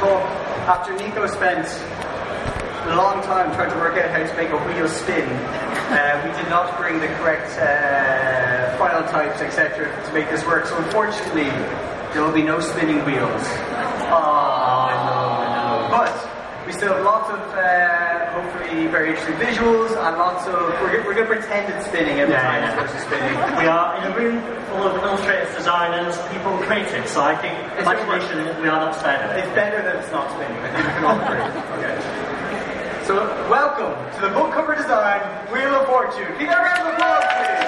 talk after Nico spent a long time trying to work out how to make a wheel spin. Uh, we did not bring the correct uh, file types, etc., to make this work. So unfortunately, there will be no spinning wheels. Oh, no, no. But we still have lots of uh, hopefully very interesting visuals and lots of. We're, we're going to pretend it's spinning every Yeah, time yeah. it's supposed to spinning. We are in a room full of illustrators, designers, people creative, so I think It's imagination, we are not spared of it. It's better that it's not spinning. I think we can all agree. Okay. So, welcome to the book cover design Wheel of Fortune. Give a round of applause, please.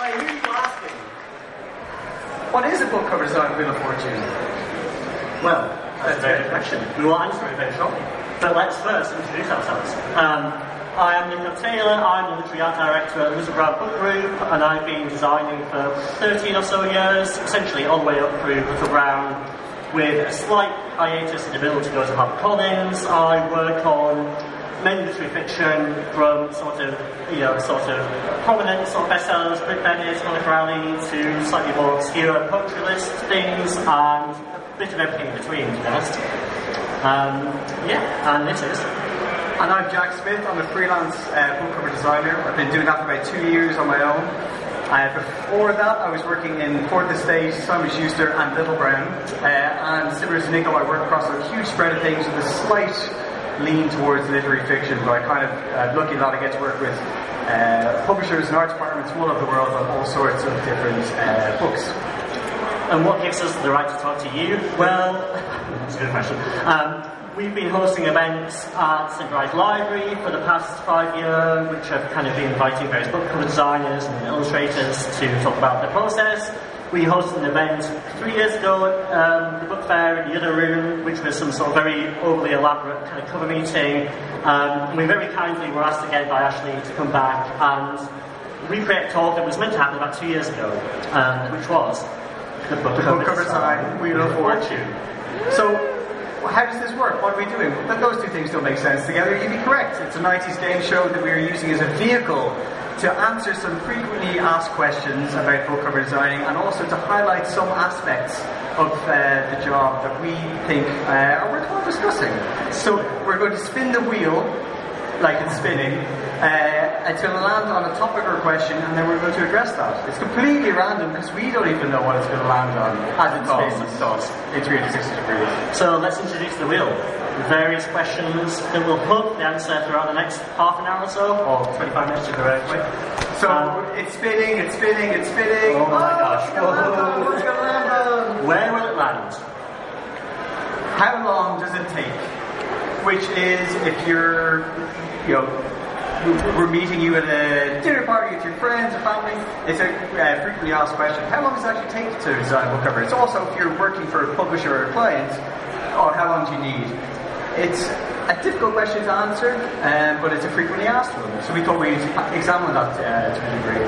I hear you asking, what is a book cover design Wheel of Fortune? Well, that's a very good question. We will answer it very shortly. But let's first introduce ourselves. Um, I am Nico Taylor, I'm the literary art director at Little Brown Book Group, and I've been designing for 13 or so years, essentially all the way up through Little Brown, with a slight hiatus in the middle to go to HarperCollins. I work on mainly literary fiction from sort of, you know, sort of prominent sort of bestsellers, Brit Bennett, Monica Ali, to slightly more obscure poetry list things, and bit of everything in between, to be honest. Um, yeah, and this is. And I'm Jack Smith. I'm a freelance uh, book cover designer. I've been doing that for about two years on my own. Uh, before that, I was working in Fourth Estate, Simon Schuster, and Little Brown. Uh, and similar to Nico, I work across a huge spread of things with a slight lean towards literary fiction. But I kind of uh, lucky that I get to work with uh, publishers and art departments all over the world on all sorts of different uh, books. And what gives us the right to talk to you? Well, that's a good question. Um, we've been hosting events at St. Bride's Library for the past five years, which have kind of been inviting various book cover designers and illustrators to talk about the process. We hosted an event three years ago um, the book fair in the other room, which was some sort of very overly elaborate kind of cover meeting. Um, we very kindly were asked again by Ashley to come back and recreate a talk that was meant to happen about two years ago, um, which was the book, The book cover design Wheel of Fortune. So, how does this work? What are we doing? But those two things don't make sense together. You'd be correct. It's a 90s game show that we are using as a vehicle to answer some frequently asked questions about book cover designing and also to highlight some aspects of uh, the job that we think uh, are worthwhile discussing. So, we're going to spin the wheel like it's spinning, uh, until it land on a topic or question, and then we're going to address that. It's completely random because we don't even know what it's going to land on as it spins in 360 degrees. So let's introduce the wheel. Various questions that we'll hope the answer throughout the next half an hour or so, or 25 minutes if we're very quick. So Um, it's spinning, it's spinning, it's spinning. Oh my gosh. Going to? What's going to land on? where will it land? How long does it take? Which is if you're, you know, we're meeting you at a dinner party with your friends or family. It's a uh, frequently asked question. How long does it actually take to design a book cover? It's also if you're working for a publisher or a client, or how long do you need? It's a difficult question to answer, um, but it's a frequently asked one. So we thought we'd examine that uh, to a degree.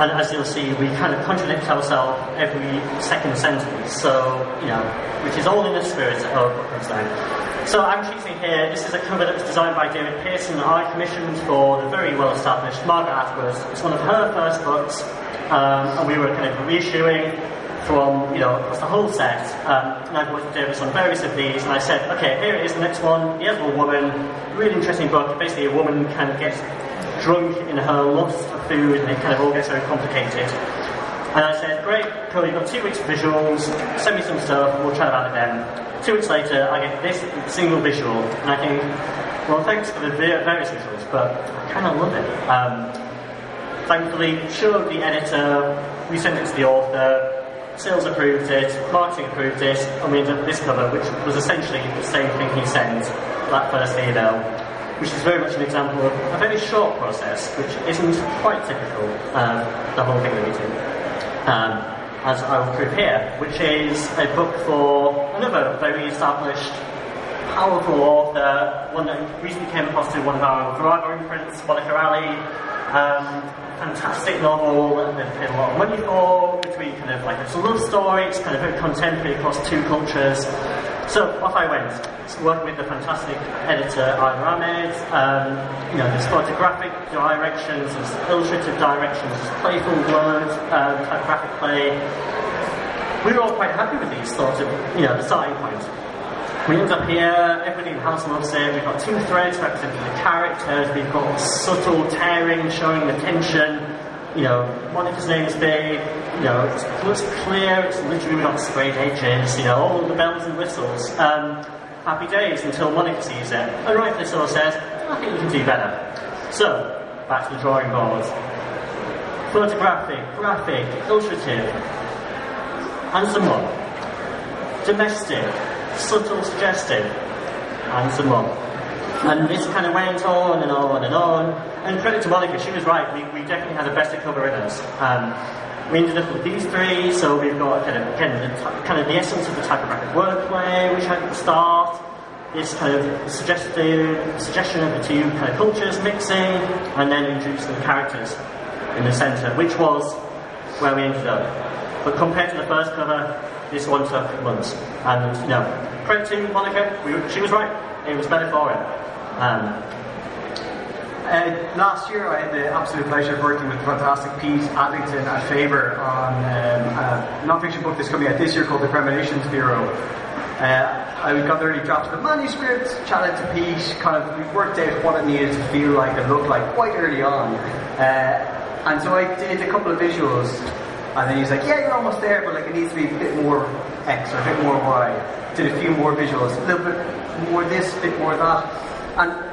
And as you'll see, we kind of contradict ourselves every second sentence, so, you know, which is all in the spirit of design. So I'm choosing here, this is a cover that was designed by David Pearson that I commissioned for the very well established Margaret Atwood. It's one of her first books, um, and we were kind of reissuing from, you know, across the whole set. Um, and I've worked with David on various of these, and I said, okay, here it is, the next one, the Edible Woman, really interesting book. Basically, a woman kind of gets drunk in her lust for food, and it kind of all gets very complicated. And I said, great, cool, you've got two weeks of visuals, send me some stuff, we'll chat about it then. Two weeks later, I get this single visual, and I think, well, thanks for the va- various visuals, but I kind of love it. Um, thankfully, showed the editor, we sent it to the author, sales approved it, marketing approved it, and we ended up with this cover, which was essentially the same thing he sent that first email, which is very much an example of a very short process, which isn't quite typical of the whole thing that we do. Um, as I will prove here, which is a book for another very established, powerful author, one that recently came across through one of our Virago imprints, Monica Ali. Um, fantastic novel that they've paid a lot of money for, between kind of like it's a love story, it's kind of very contemporary across two cultures. So off I went worked with the fantastic editor Ivan Ahmed. Um, you know, there's photographic directions, there's illustrative directions, there's playful word um, play. we were all quite happy with these sort of, you know, the starting point. We end up here, everybody in the house loves it, we've got two threads representing the characters, we've got subtle tearing showing the tension, you know, Monica's name is big, you know, it's, clear, it's literally got sprayed edges, you know, all the bells and whistles. Um, happy days until Monica sees it, and rightfully so says, I think we can do better. So, back to the drawing board. Photographic, graphic, illustrative, and some more. Domestic, subtle, suggestive, and some more. And this kind of went on and on and on. And credit to Monica, she was right. We, we definitely had a better cover in us. Um, we ended up with these three, so we've got kind of again the t- kind of the essence of the typographic wordplay, which had at the start. This kind of suggestive suggestion of the two kind of cultures mixing, and then introducing the characters in the centre, which was where we ended up. But compared to the first cover, this one took months. And you know, credit to Monica, we, she was right. It was better for it. Um, Uh, last year, I had the absolute pleasure of working with the fantastic Pete Adlington at Faber on um, a non-fiction book that's coming out this year called The Premonitions Bureau. Uh, I got the early draft of the manuscript, chatted to Pete, kind of we worked out what it needed to feel like and look like quite early on. Uh, and so I did a couple of visuals, and then he's like, "Yeah, you're almost there, but like it needs to be a bit more X or a bit more Y." Did a few more visuals, a little bit more this, a bit more that, and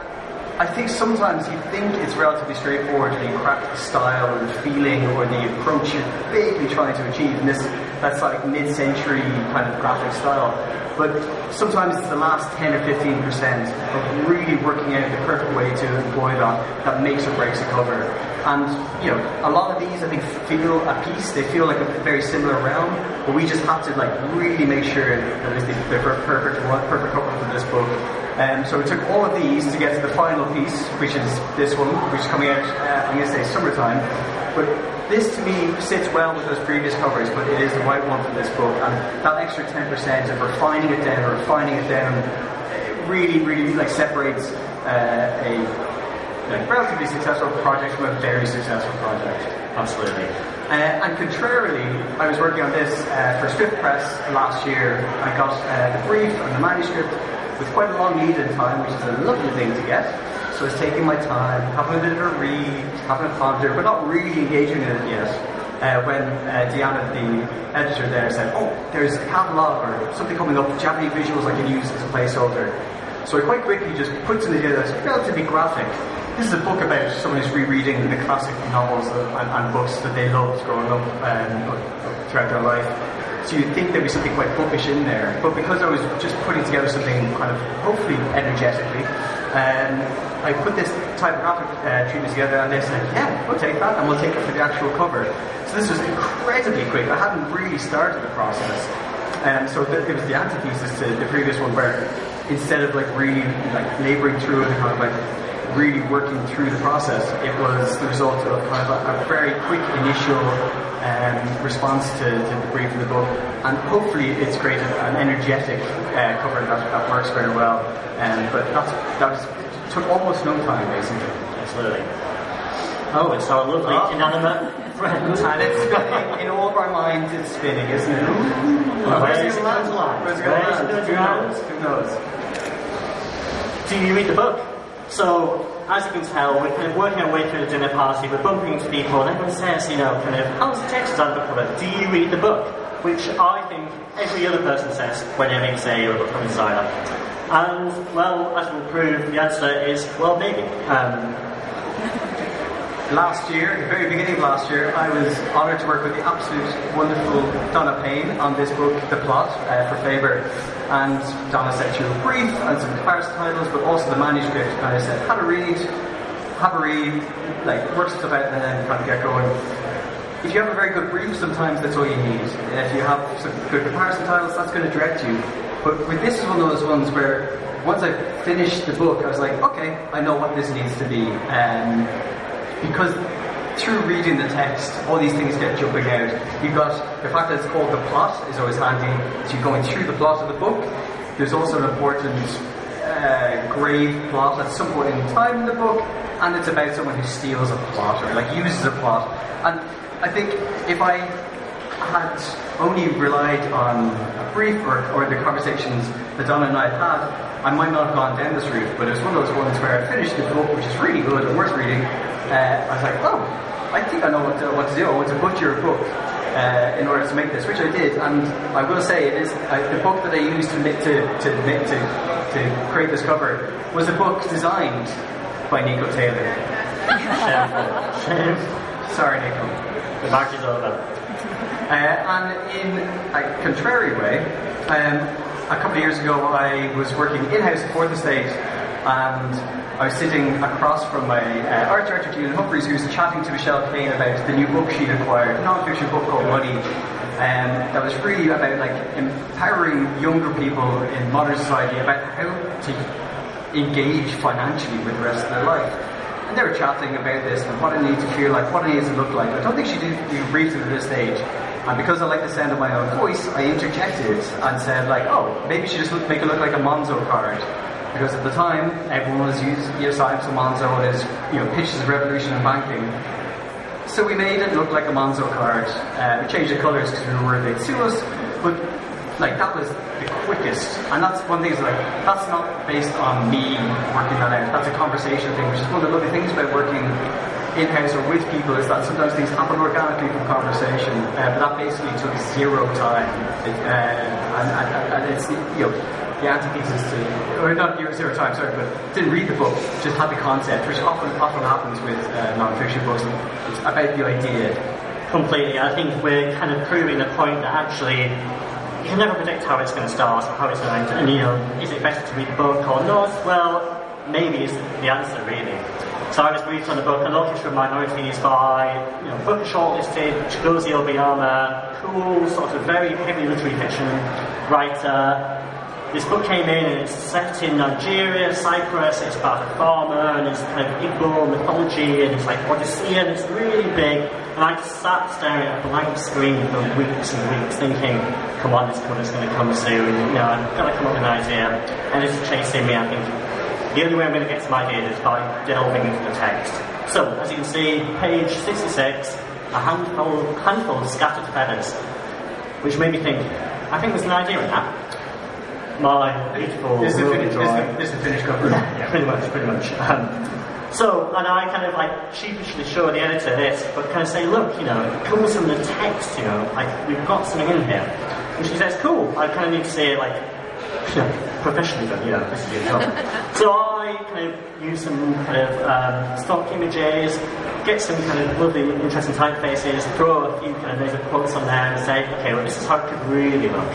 I think sometimes you think it's relatively straightforward and you crack the style or the feeling or the approach you're vaguely trying to achieve in this that's like mid-century kind of graphic style. But sometimes it's the last 10 or 15 percent of really working out the perfect way to employ that that makes or breaks a cover. And you know, a lot of these I think feel a piece. They feel like a very similar realm, but we just have to like really make sure that it's the, perfect one, perfect cover for this book. Um, so we took all of these to get to the final piece, which is this one, which is coming out, uh, I'm going to say summertime. But this to me sits well with those previous covers, but it is the right one for this book. And that extra 10% of refining it down, refining it down, it really, really like separates uh, a relatively successful project from a very successful project. absolutely. Uh, and contrarily, I was working on this uh, for Swift Press last year. I got uh, the brief and the manuscript with quite a long lead in time, which is a lovely thing to get. So I was taking my time, having a bit of a read, having a ponder, but not really engaging in it yet. Uh, when uh, Deanna, the editor there, said, "Oh, there's a catalogue or something coming up. Any visuals I can use as a placeholder?" So I quite quickly just put something together that's relatively graphic. This is a book about someone who's rereading the classic novels and, and books that they loved growing up um, throughout their life. So you'd think there'd be something quite bookish in there, but because I was just putting together something kind of hopefully energetically, um, I put this typographic uh, treatment together and they said, yeah, we'll take that and we'll take it for the actual cover. So this was incredibly quick. I hadn't really started the process. Um, so th- it was the antithesis to the previous one where instead of like really like laboring through it and kind of like really working through the process, it was the result of kind of a, a very quick initial um, response to, to the brief of the book, and hopefully it's created an energetic uh, cover that, that works very well. Um, but that's, that was, took almost no time basically. Absolutely. Oh, it's our lovely Oh. inanimate friend. And it's spinning, in all of our minds it's spinning, isn't it? Well, Where's where's it it going going to to land? Where's it going to it going to land? land? Who knows? Who knows? Do you read the book? So, as you can tell, we're kind of working our way through the dinner party, we're bumping into people, and everyone says, you know, kind of, how's the text on the cover? Do you read the book? Which I think every other person says whenever they say you're a book cover designer. And, well, as we'll prove, the answer is, well, maybe. Um, Last year, the very beginning of last year, I was honoured to work with the absolute wonderful Donna Payne on this book, The Plot, uh, for Faber. And Donna sent you a brief and some comparison titles, but also the manuscript. And I said, have a read, have a read, like work stuff out, and then kind of get going. If you have a very good brief, sometimes that's all you need. And if you have some good comparison titles, that's going to direct you. But with this is one of those ones where once I finished the book, I was like, okay, I know what this needs to be. Um, because through reading the text, all these things get jumping out. You've got the fact that it's called the plot is always handy. As you're going through the plot of the book, there's also an important uh, grave plot at some point in time in the book, and it's about someone who steals a plot or like uses a plot. And I think if I had only relied on a brief or, or the conversations that Donna and I had had, I might not have gone down this route, but it was one of those ones where I finished the book, which is really good and worth reading. Uh, I was like, oh, I think I know what to, what to do. I want to butcher a book uh, in order to make this, which I did. And I will say, it is the book that I used to make, to, to, make, to, to create this cover was a book designed by Nico Taylor. Sorry, Nico. The match is over. Uh, and in a contrary way, um, a couple of years ago I was working in-house for the state, and I was sitting across from my uh, art director, Julian Humphreys, who was chatting to Michelle Kane about the new book she'd acquired, a non-fiction book called Money, um, that was really about like empowering younger people in modern society about how to engage financially with the rest of their life. And they were chatting about this and what it needs to feel like, what it needs to look like. I don't think she did briefed it at this stage. And because I like the sound of my own voice, I interjected and said like, oh, maybe she just look, make it look like a Monzo card. Because at the time, everyone was using know, signing Monzo as you know, pitches of revolution in banking. So we made it look like a Monzo card. Uh, we changed the colours because we were worried they'd sue us. But like that was the quickest. And that's one thing is like that's not based on me working that out. That's a conversation thing, which is one of the lovely things about working in-house or with people is that sometimes things happen organically from conversation. Uh, but that basically took zero time. It, uh, and, and, and, it's you know the antithesis to, or not zero time, sorry, but didn't read the book, just had the concept, which often often happens with uh, non-fiction books. It's about the idea. Completely. I think we're kind of proving the point that actually you can never predict how it's going to start or how it's going to end. And you know, is it better to read the book or not? Well, maybe is the answer really. So I was briefed on the book, Orchestra of Minorities by, you know, Booker shortlisted, Chigozie Obioma, cool, sort of very heavy literary fiction writer. This book came in and it's set in Nigeria, Cyprus, it's about a farmer and it's kind of Igbo mythology and it's like Odyssey and it's really big. And I just sat staring at a blank screen for weeks and weeks thinking, come on, this book is going to come soon, you know, I've got to come up with an idea. And it's chasing me, I think, the only way I'm going to get some ideas is by delving into the text. So, as you can see, page 66, a handful, handful of scattered feathers, which made me think, I think there's an idea in that. My beautiful this is, the, fin- this, is the, finished cover. yeah, pretty much, pretty much. Um, so, and I kind of like sheepishly show the editor this, but kind of say, look, you know, it comes from the text, you know, like we've got something in here. And she says, cool, I kind of need to see it like, professionally done, you know, this is your job. so I kind of use some kind of um, stock images, get some kind of lovely, interesting typefaces, throw a few kind of laser quotes on there and say, okay, well, this is how it could really look.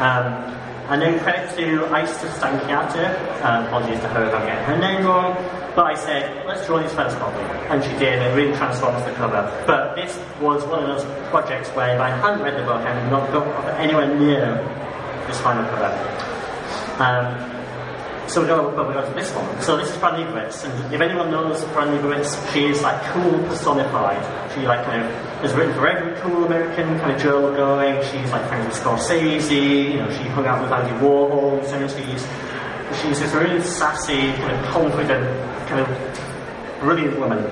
Um, and then credit to Aista Stankiata, um, apologies to her if I'm getting her name wrong, but I said, let's draw these first properly. And she did, and it really transforms the cover. But this was one of those projects where if I hadn't read the book, I would not got anywhere near this final cover. Um, so we go, but we go to this one. So this is Fran Lebowitz, and if anyone knows Fran Lebowitz, she is like cool personified. She like kind of has written for every cool American kind of journal going. She's like friends with Scorsese. You know, she hung out with Andy Warhol in the 70s. She's this really sassy, kind of confident, kind of brilliant woman.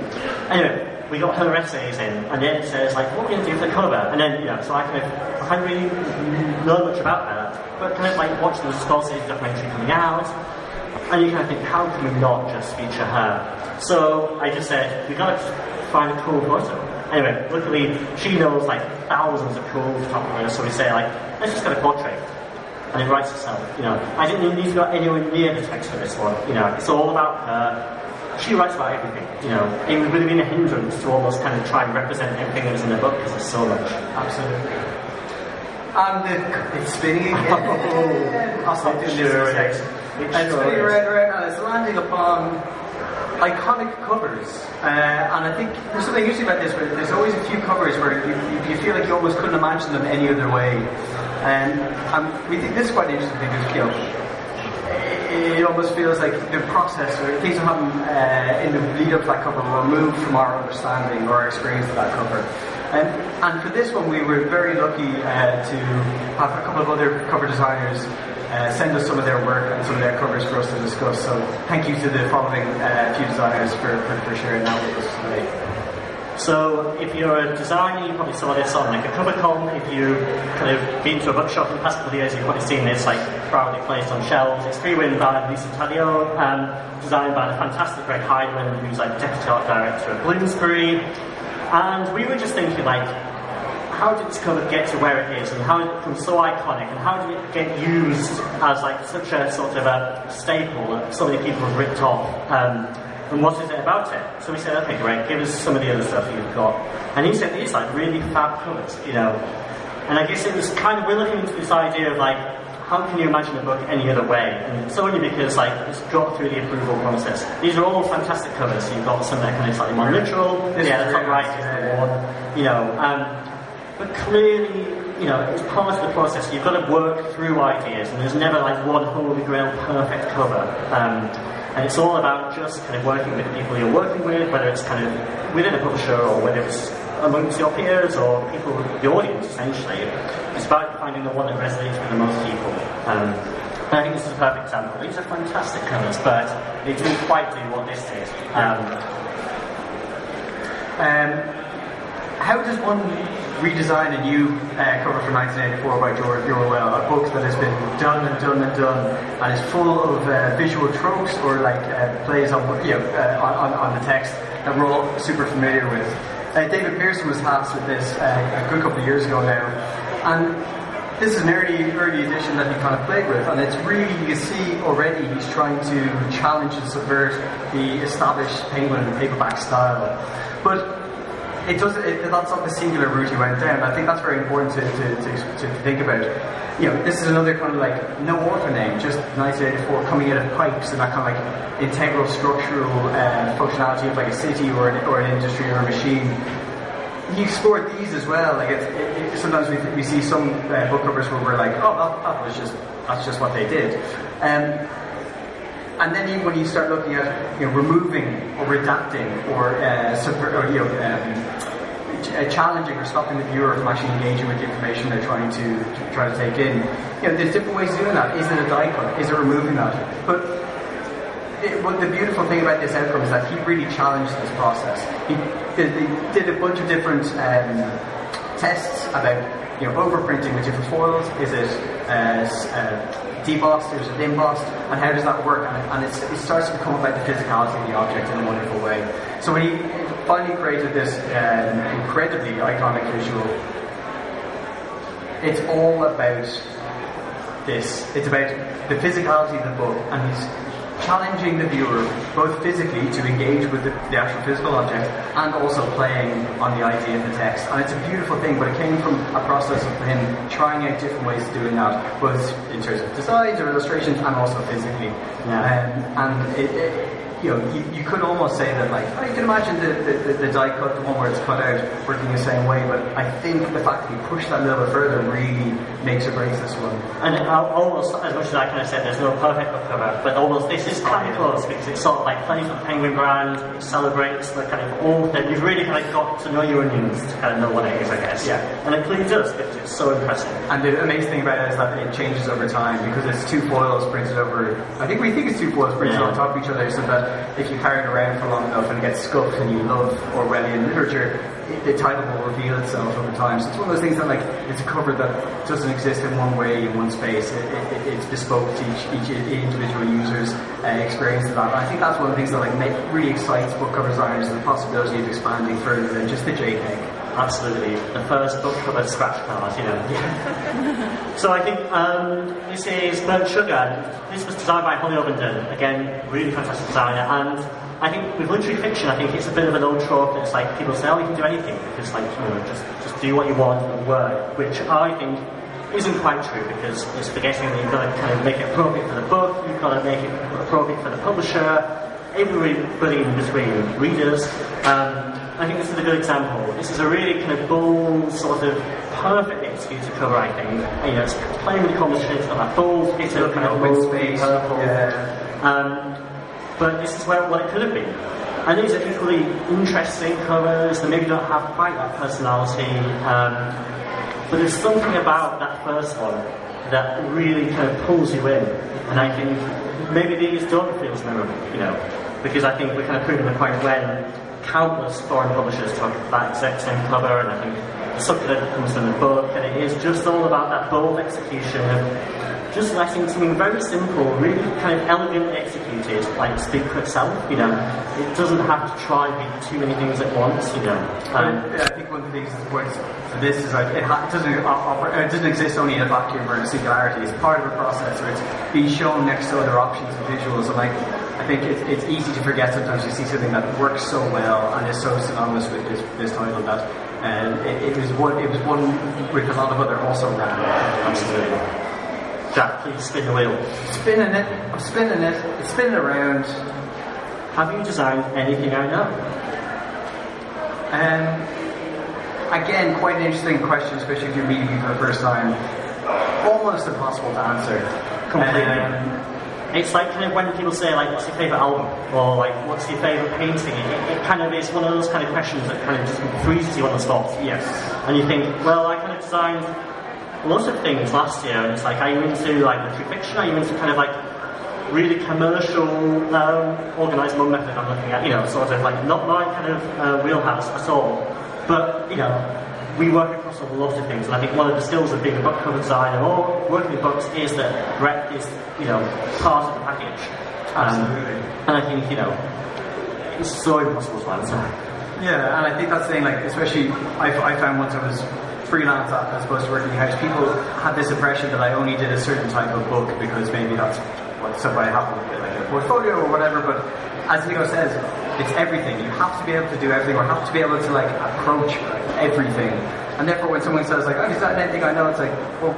Anyway, we got her essays in, and then it says like, what are we going to do for the cover? And then, you know, so I kind of, I hadn't really known much about her, but kind of like watched the Scorsese documentary coming out, and you kind of think, how can we not just feature her? So I just said, we got to find a cool photo. Anyway, luckily she knows like thousands of cool photographers, so we say like, let's just get a portrait. And it writes itself, you know. I didn't need to go anywhere near the text for this one, you know. It's all about her. She writes about everything, you know. It would have been a hindrance to almost kind of try and represent everything that was in the book because there's so much. Absolutely. And it's spinning again. I'll stop doing this. it is. It's spinning around, around, and it's landing upon iconic covers. Uh, and I think there's something interesting about this, where there's always a few covers where you, you, you feel like you almost couldn't imagine them any other way. And um, we think this is quite interesting because, you know, it almost feels like the process or things that happen uh, in the lead up to that cover were removed from our understanding or our experience of that cover. And for this one, we were very lucky uh, to have a couple of other cover designers uh, send us some of their work and some of their covers for us to discuss. So thank you to the following uh, few designers for, for, for sharing that with us today. So if you're a designer, you probably saw this on like a Covercon. If you kind of been to a bookshop in the past couple of years, you've probably seen this like proudly placed on shelves. It's Three Women by Lisa Taddeo, um, designed by the fantastic Greg Heinimann, who's like deputy art director at Bloomsbury. And we were just thinking like, how did this cover get to where it is, and how it become so iconic, and how did it get used as like such a sort of a staple that so many people have ripped off? Um, and what is it about it? So we said, okay, great, give us some of the other stuff you've got. And he said these like really fab colours, you know. And I guess it was kind of we're looking into this idea of like how can you imagine a book any other way? And it's only because like it's got through the approval process. These are all fantastic covers. You've got some that are kind of slightly more literal. This yeah, the top right is the one. You know, um, but clearly, you know, it's part of the process. You've got to work through ideas, and there's never like one holy grail perfect cover. Um, and it's all about just kind of working with the people you're working with, whether it's kind of within a publisher or whether it's amongst your peers or people, the audience essentially. It's about finding the one that resonates with the most people. Um, I think this is a perfect example. These are fantastic colours, but they didn't quite do what this did. Um, Um, how does one redesign a new uh, cover for 1984 by George Orwell, a book that has been done and done and done, and is full of uh, visual tropes or like uh, plays on you know uh, on, on the text that we're all super familiar with? Uh, David Pearson was tasked with this uh, a good couple of years ago now, and this is an early early edition that he kind of played with, and it's really you can see already he's trying to challenge and subvert the established penguin paperback style, but it does it, that's not the singular route he went down. I think that's very important to, to, to, to think about. You know, this is another kind of like no author name, just 1984 coming out of pipes and that kind of like integral structural uh, functionality of like a city or an, or an industry or a machine he explored these as well. Like it's, it, it, sometimes we, we see some uh, book covers where we're like, oh, that, that was just that's just what they did. Um, and then you, when you start looking at you know removing or redacting or, uh, subver- or you know um, challenging or stopping the viewer from actually engaging with the information they're trying to, to try to take in, you know, there's different ways of doing that. Is it a cut? Is it removing that? But it, what the beautiful thing about this outcome is that he really challenged this process. He did, he did a bunch of different um, tests about you know overprinting with different foils. Is it uh, uh, debossed is it embossed? And how does that work? And, and it starts to become about the physicality of the object in a wonderful way. So when he finally created this um, incredibly iconic visual, it's all about this. It's about the physicality of the book, and he's challenging the viewer both physically to engage with the, the actual physical object and also playing on the idea of the text. And it's a beautiful thing, but it came from a process of him trying out different ways of doing that, both in terms of designs or illustrations and also physically. Yeah. Um, and it, it, you know, you, you could almost say that, like, oh, you can imagine the, the, the, the die cut, the one where it's cut out, working the same way, but I think the fact that you push that a little bit further really makes or breaks this one. And al- almost, as much as I kind of said, there's no perfect book cover, but almost this is kind of close because it's sort of like plays with the Penguin brand, it celebrates the kind of all author. You've really kind of got to know your onions to kind of know what it is, I guess. Yeah. And it clearly does because it's so impressive. And the amazing thing about it is that it changes over time because it's two foils printed over. I think we think it's two foils printed Yeah. on top of each other, so that if you carry it around for long enough and it gets scuffed and you love Orwellian literature, it, the title will reveal itself over time. So it's one of those things that like it's a cover that doesn't exist in one way in one space. It, it, it's bespoke to each, each individual user's uh, experience of that. And I think that's one of the things that like make, really excites book cover designers the possibility of expanding further than just the JPEG. Absolutely. The first book cover scratch card, you know. so I think um, this is Burnt Sugar. This was designed by Holly Ovenden. Again, really fantastic designer. And I think with literary fiction, I think it's a bit of an old trope that it's like people say, oh, you can do anything. Because like, you know, just, just do what you want and work. Which I think isn't quite true because it's forgetting that you've got to kind of make it appropriate for the book, you've got to make it appropriate for the publisher, everybody in between, readers. Um, I think this is a good example. This is a really kind of bold, sort of perfect excuse to cover, I think. You know, it's playing with the conversation, it's got that bold bit of kind of bold, space, purple. yeah. Um, but this is where, what it could have been. And these are equally interesting covers, that maybe don't have quite that personality. Um, but there's something about that first one that really kind of pulls you in. And I think maybe these don't feel as memorable, you know, because I think we're kind of proving the point when countless foreign publishers talk about that exact same cover, and I think the subject that comes from the book, and it is just all about that bold execution of just letting something very simple, really kind of elegantly executed, like speak for itself, you know. It doesn't have to try and be too many things at once, you know. Um, I think one of the things that's important for this is like it, ha- doesn't offer, it doesn't exist only in a vacuum or in a singularity. It's part of a process where it's being shown next to other options and visuals. And like I think it, it's easy to forget sometimes you see something that works so well and is so synonymous with this, this title that and it, it was one it was one with a lot of other also ran. Absolutely. Jack, please spin the wheel. Spinning it, I'm spinning it, it's spinning around. Have you designed anything I know? Um, again, quite an interesting question, especially if you're meeting me for the first time. Almost impossible to answer. Completely. Um, it's like kind of when people say like, "What's your favorite album?" or like, "What's your favorite painting?" It, it, kind of is one of those kind of questions that kind of just freezes you on the spot. Yes. And you think, well, I kind of designed lots of things last year, and it's like, are you into like literary fiction? Are you into kind of like really commercial, um, organised mum method I'm looking at? You know, sort of like not my kind of uh, wheelhouse at all. But you know, we work across a lot of things, and I think one of the skills of being a book cover designer or working with books is that breadth is, you know, part of the package. Um, Absolutely. And I think, you know, it's so impossible to answer. Yeah, and I think that's the thing, like, especially I, I found once I was freelance as opposed to working in-house, people had this impression that I only did a certain type of book because maybe that's what somebody happened with like a portfolio or whatever, but as Leo says, it's everything. You have to be able to do everything or have to be able to like approach everything. And therefore when someone says like, oh, is that anything I know? It's like, well,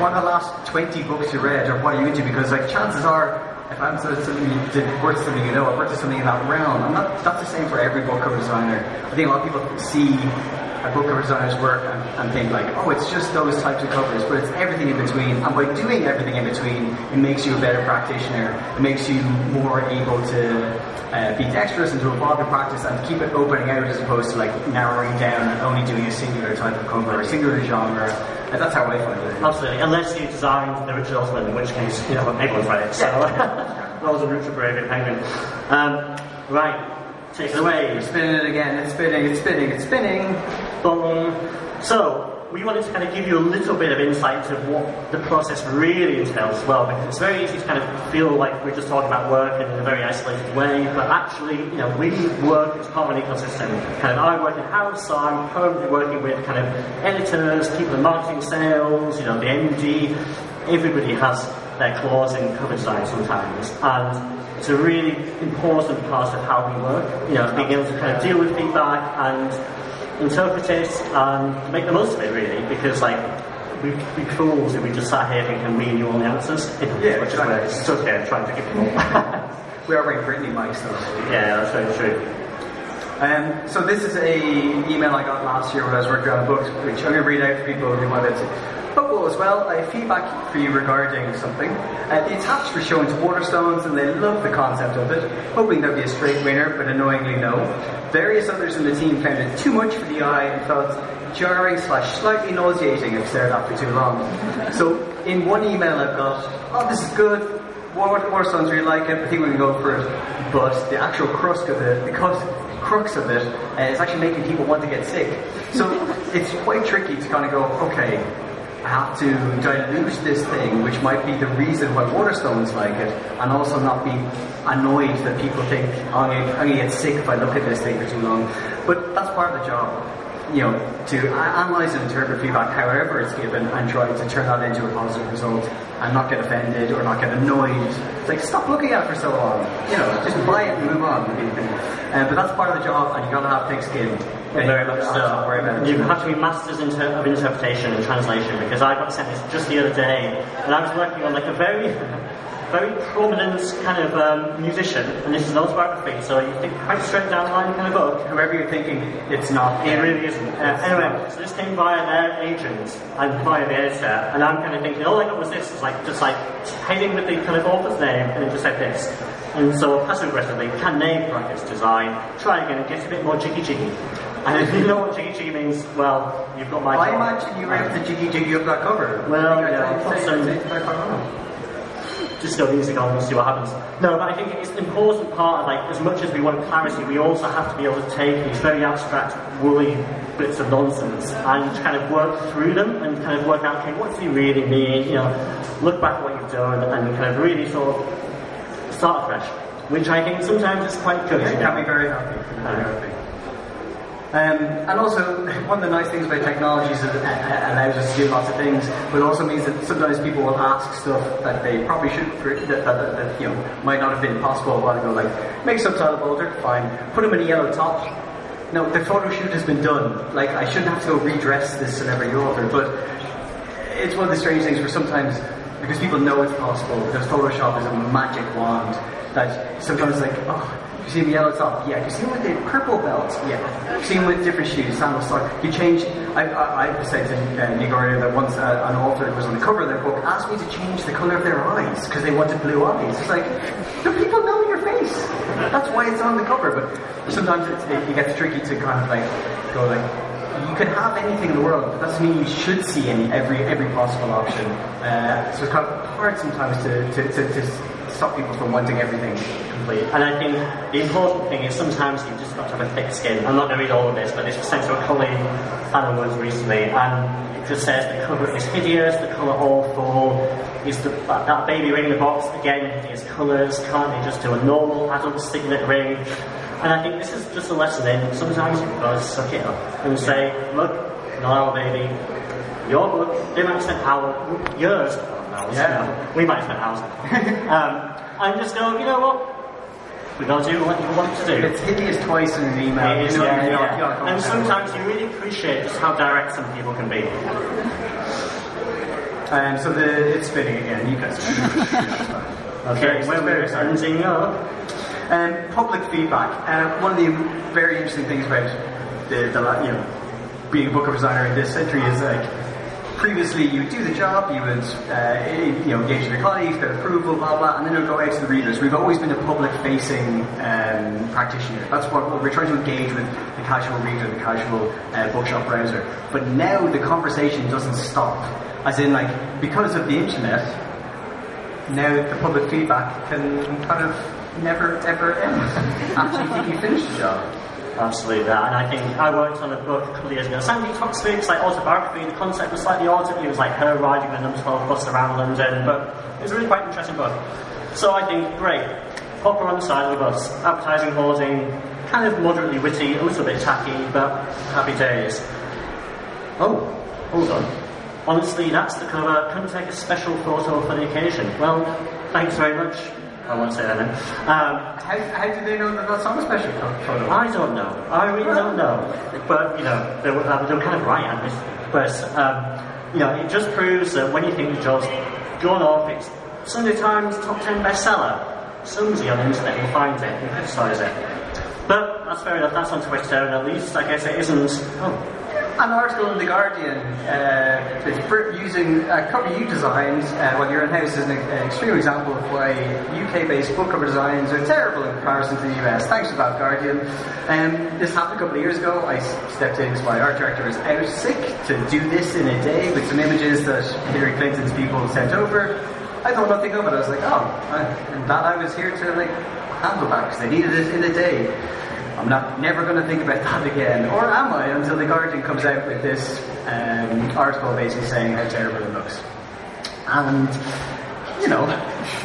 what are the last 20 books you read or what are you into? Because like chances are if I'm sort of something you did something you know, I've worked something in that realm. I'm not that's the same for every book cover designer. I think a lot of people see a book cover designer's work and, and, think like, oh, it's just those types of covers, but it's everything in between. And by doing everything in between, it makes you a better practitioner. It makes you more able to uh, be dexterous and to evolve your practice and keep it opening out as opposed to like narrowing down and only doing a singular type of cover, a singular genre. And that's how I find it. Absolutely, unless you design the Richard Osman, in which case, you know, everyone's read it. So, that was a Richard Brave Penguin. Um, right. Take it away. We're spinning it again. It's spinning. It's spinning. It's spinning. Boom. Um, so we wanted to kind of give you a little bit of insight into what the process really entails as well, because it's very easy to kind of feel like we're just talking about work in a very isolated way, but actually, you know, we work as part of an ecosystem. Kind of, I work in house, so I'm currently working with kind of editors, people in marketing, sales, you know, the MD. Everybody has their claws in cover design sometimes, and it's a really important part of how we work. You know, being able to kind of deal with feedback and interpret it and make the most of it, really, because like we be fools if we just sat here thinking we knew all the answers. Yeah, which is stood here trying to give them all. we are wearing Britney mics though. Yeah, that's very true. Um, so this is a email I got last year when I was working on a book, which I'm going to read out for people who might to Football as well, I feedback for you regarding something. Uh, the attached were shown to Waterstones and they loved the concept of it, hoping there'd be a straight winner, but annoyingly no. Various others in the team found it too much for the eye and felt jarring slash slightly nauseating if stared at for too long. So in one email I've got, oh this is good, Waterstones really like it, I think we can go for it. But the actual crux of it, the crux of it, uh, is actually making people want to get sick. So it's quite tricky to kind of go, okay, have to dilute this thing, which might be the reason why Waterstones like it, and also not be annoyed that people think, oh, I'm going to get sick if I look at this thing for too long. But that's part of the job you know, to analyze and interpret feedback however it's given and try to turn that into a positive result and not get offended or not get annoyed. It's like, stop looking at it for so long. You know, just buy it and move on. Uh, but that's part of the job and you've got to have thick skin. Very much so. You have to be masters inter- of interpretation and translation because I got sent this just the other day and I was working on like a very very prominent kind of um, musician, and this is an autobiography, so you think quite straight down the line kind of book. Whoever you're thinking, it's not. It really isn't. Uh, anyway, so this came via their agent and via the editor, and I'm kind of thinking, all I got was this, was like just like heading with the kind of author's name, and it just said this. And so passive aggressively, can they write this design? Try again, and get a bit more jiggy jiggy. And if you know what jiggy jiggy means, well, you've got my. I imagine you able to jiggy jiggy up that cover. Well, yeah, just go music on and see what happens. No, but I think it's an important part of like as much as we want clarity, we also have to be able to take these very abstract, woolly bits of nonsense and kind of work through them and kind of work out, okay, what do you really mean? You know, look back at what you've done and kind of really sort of start afresh. Which I think sometimes is quite good. It can be. Very happy. Um, and also, one of the nice things about technology is that it allows us to do lots of things, but also means that sometimes people will ask stuff that they probably should, that, that, that, that you know might not have been possible a while ago. Like, make some subtitle bolder, fine. Put them in a yellow top. No, the photo shoot has been done. Like, I shouldn't have to go redress this celebrity author, but it's one of the strange things where sometimes, because people know it's possible, because Photoshop is a magic wand, that sometimes like, oh, you see him yellow top? Yeah. You see him with the purple belt? Yeah. You see him with different shoes, sandals, socks. You change. I, I, I said to uh, Nick that once uh, an author was on the cover of their book asked me to change the colour of their eyes because they wanted blue eyes. It's like, the people know your face. That's why it's on the cover. But sometimes it, it gets tricky to kind of like go like, you can have anything in the world, but that doesn't mean you should see any every every possible option. Uh, so it's kind of hard sometimes to, to, to, to stop people from wanting everything complete. And I think the important thing is sometimes you've just got to have a thick skin. I'm not going to read all of this, but this was sent to a colleague fan words recently, and it just says the cover is hideous, the colour awful, is the, that, baby ring in the box, again, hideous colours, can't they just do a normal adult signet ring? And I think this is just a lesson in sometimes you've got to suck it up and say, look, not our baby, your book, they spend hours, years, hours, Yeah. we might spend hours, um, and just go, you know what, going to do what you want to do. It's hideous twice in an email. It is, you know, yeah, you're yeah. you're going And sometimes you really appreciate just how direct some people can be. Um, so the it's spinning again. You guys. Okay, Very- where we're ending up. Um, public feedback. Uh, one of the very interesting things about the, the you know being a book designer in this century is like previously you would do the job, you would uh, you know engage with your colleagues, get approval, blah blah, and then it would go out to the readers. We've always been a public-facing um, practitioner. That's what, what we're trying to engage with the casual reader, the casual uh, bookshop browser. But now the conversation doesn't stop. As in, like because of the internet, now the public feedback can kind of never ever end after you finished the job. Absolutely that. And I think I worked on a book a couple of years ago. Sandi Toksvig's like autobiography, the concept was slightly odd. It was like her riding the number 12 bus around London, but it was a really quite interesting book. So I think, great, pop her on the side of the bus, advertising, hoarding, kind of moderately witty, a little bit tacky, but happy days. Oh, hold on. Honestly, that's the cover. Couldn't take a special photo for the occasion. Well, thanks very much. I won't say that then. Um, How, how did they know that that's on a special photo? I don't know. I really don't know. But, you know, they were, uh, they were kind of right on this. But, um, you know, it just proves that when you think the job's gone off, it's Sunday Times top 10 bestseller. Somebody on the internet will find it and criticise it. But that's fair enough, that's on Twitter, and at least I guess it isn't. Oh, An article in The Guardian uh, using a cover you designed uh, while you're in house is an, an extreme example of why UK based book cover designs are terrible in comparison to the US. Thanks for that, Guardian. Um, this happened a couple of years ago. I stepped in because my art director was out sick to do this in a day with some images that Hillary Clinton's people sent over. I thought nothing of it. I was like, oh, I, I'm glad I was here to like handle that because they needed it in a day. I'm not never going to think about that again, or am I? Until the Guardian comes out with this um, article basically saying how terrible it looks, and you know,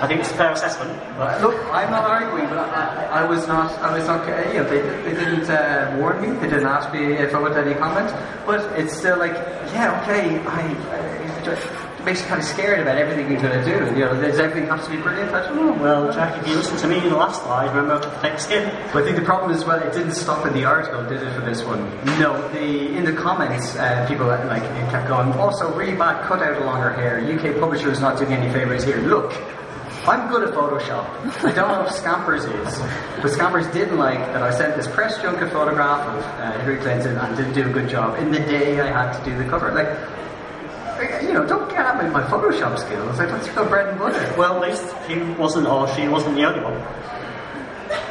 I think it's a fair assessment. But look, I'm not arguing, but I, I, I was not, I was not, you know, they, they didn't uh, warn me, they didn't ask me if I wanted any comment, but it's still like, yeah, okay, I, I just makes you kind of scared about everything you're going to do. You know, does everything have to be brilliant? I don't know. well, Jack, if you listen to me in the last slide, remember thick skin. But I think the problem is, well, it didn't stop in the article, did it, for this one? No, the in the comments, uh, people like it kept going. Also, really bad cut out along her hair. UK publisher is not doing any favors here. Look, I'm good at Photoshop. I don't know if Scampers is, but Scampers didn't like that I sent this press junket photograph of uh, Hillary Clinton and didn't do a good job in the day I had to do the cover. Like, you know, don't get at me with my Photoshop skills. I'd like, that's your bread and butter. Well, at least he wasn't, or she wasn't the only one.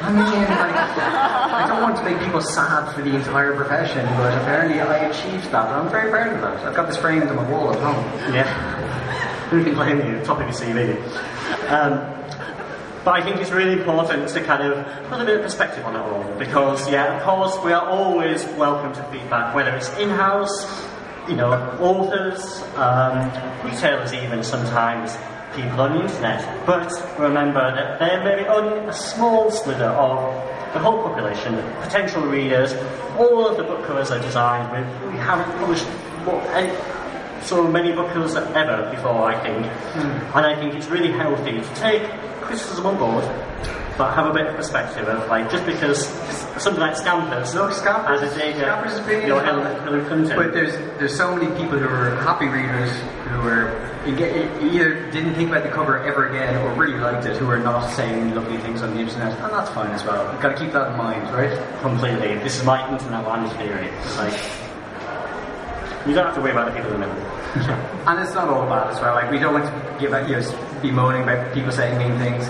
I mean, like, I don't want to make people sad for the entire profession, but apparently I achieved that. and I'm very proud of that. I've got this framed on my wall at home. Yeah. anything claiming the top of your CV. Um, but I think it's really important to kind of put a bit of perspective on it all because, yeah, of course, we are always welcome to feedback, whether it's in-house, you know, authors, um, retailers, even sometimes people on the internet. But remember that there may be only a small slither of the whole population, potential readers, all of the book covers are designed with, we haven't published what, any, so many book covers ever before, I think. Mm. And I think it's really healthy to take criticism on board, but have a bit of perspective of like just because something like Scampers, Look, Scampers, as a data, Scampers is your Hillary, Hillary Clinton. But there's there's so many people who are happy readers who are either didn't think about the cover ever again or really liked it, who are not saying lovely things on the internet, and that's fine as well. You've got to keep that in mind, right? Completely. This is my internet land theory. It's like you don't have to worry about the people in the middle. and it's not all bad as well. Like we don't want to give out, you know, be moaning about people saying mean things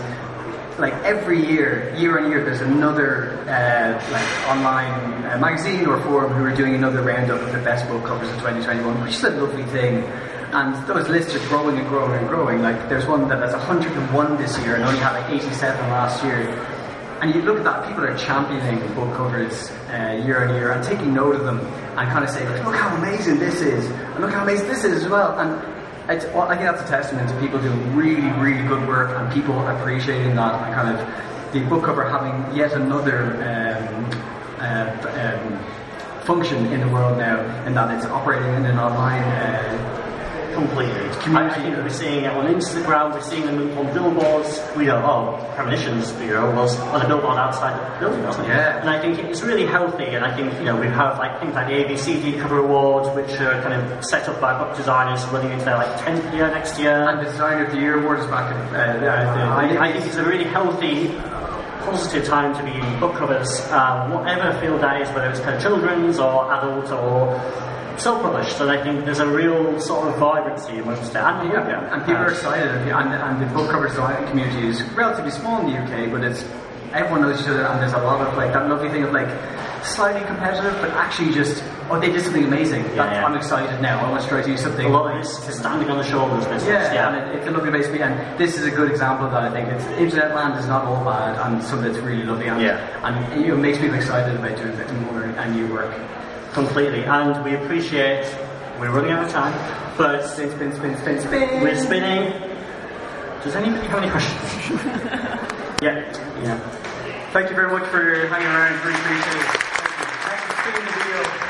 like every year, year on year, there's another uh, like online uh, magazine or forum who are doing another roundup of the best book covers of 2021, which is a lovely thing. And those lists are growing and growing and growing. Like there's one that has 101 this year and only had like 87 last year. And you look at that, people are championing book covers uh, year on year and taking note of them and kind of saying, look how amazing this is, and look how amazing this is as well. And it's, I think that's a testament to people doing really, really good work and people appreciating that and kind of the book cover having yet another um, uh, um, function in the world now, in that it's operating in an online uh, completely. I, think we're seeing it on Instagram, we're seeing them on billboards. We know, oh, Premonitions Bureau was on a billboard outside the building, wasn't it? Yeah. And I think it's really healthy, and I think, you know, we have like things like the ABCD Cover Awards, which are kind of set up by book designers running into their like 10th year next year. And the Designer of the Year Award is back in, uh, the, I, I think it's a really healthy positive time to be book covers, um, whatever field that is, whether it's kind of children's or adult or self-published, and I think there's a real sort of vibrancy amongst it. And, yeah, yeah. and people are excited, and, and the book cover community is relatively small in the UK, but it's everyone knows each other, and there's a lot of like that lovely thing of like slightly competitive, but actually just oh they did something amazing. Yeah, yeah. I'm excited now. I want to try to do something. A lot of it's standing on the shoulders business. Yeah, yeah. and it, it's a lovely place to be. And this is a good example of that. I think it's internet land is not all bad, and some of it's really lovely. And, yeah. and you know, it makes people excited about doing more and new work completely. And we appreciate, we're running out of time, but spin, spin, spin, spin, spin. we're spinning. Does anybody have any questions? yeah, yeah. Thank you very much for hanging around. Really appreciate it. Thank you. Thanks for spinning the wheel.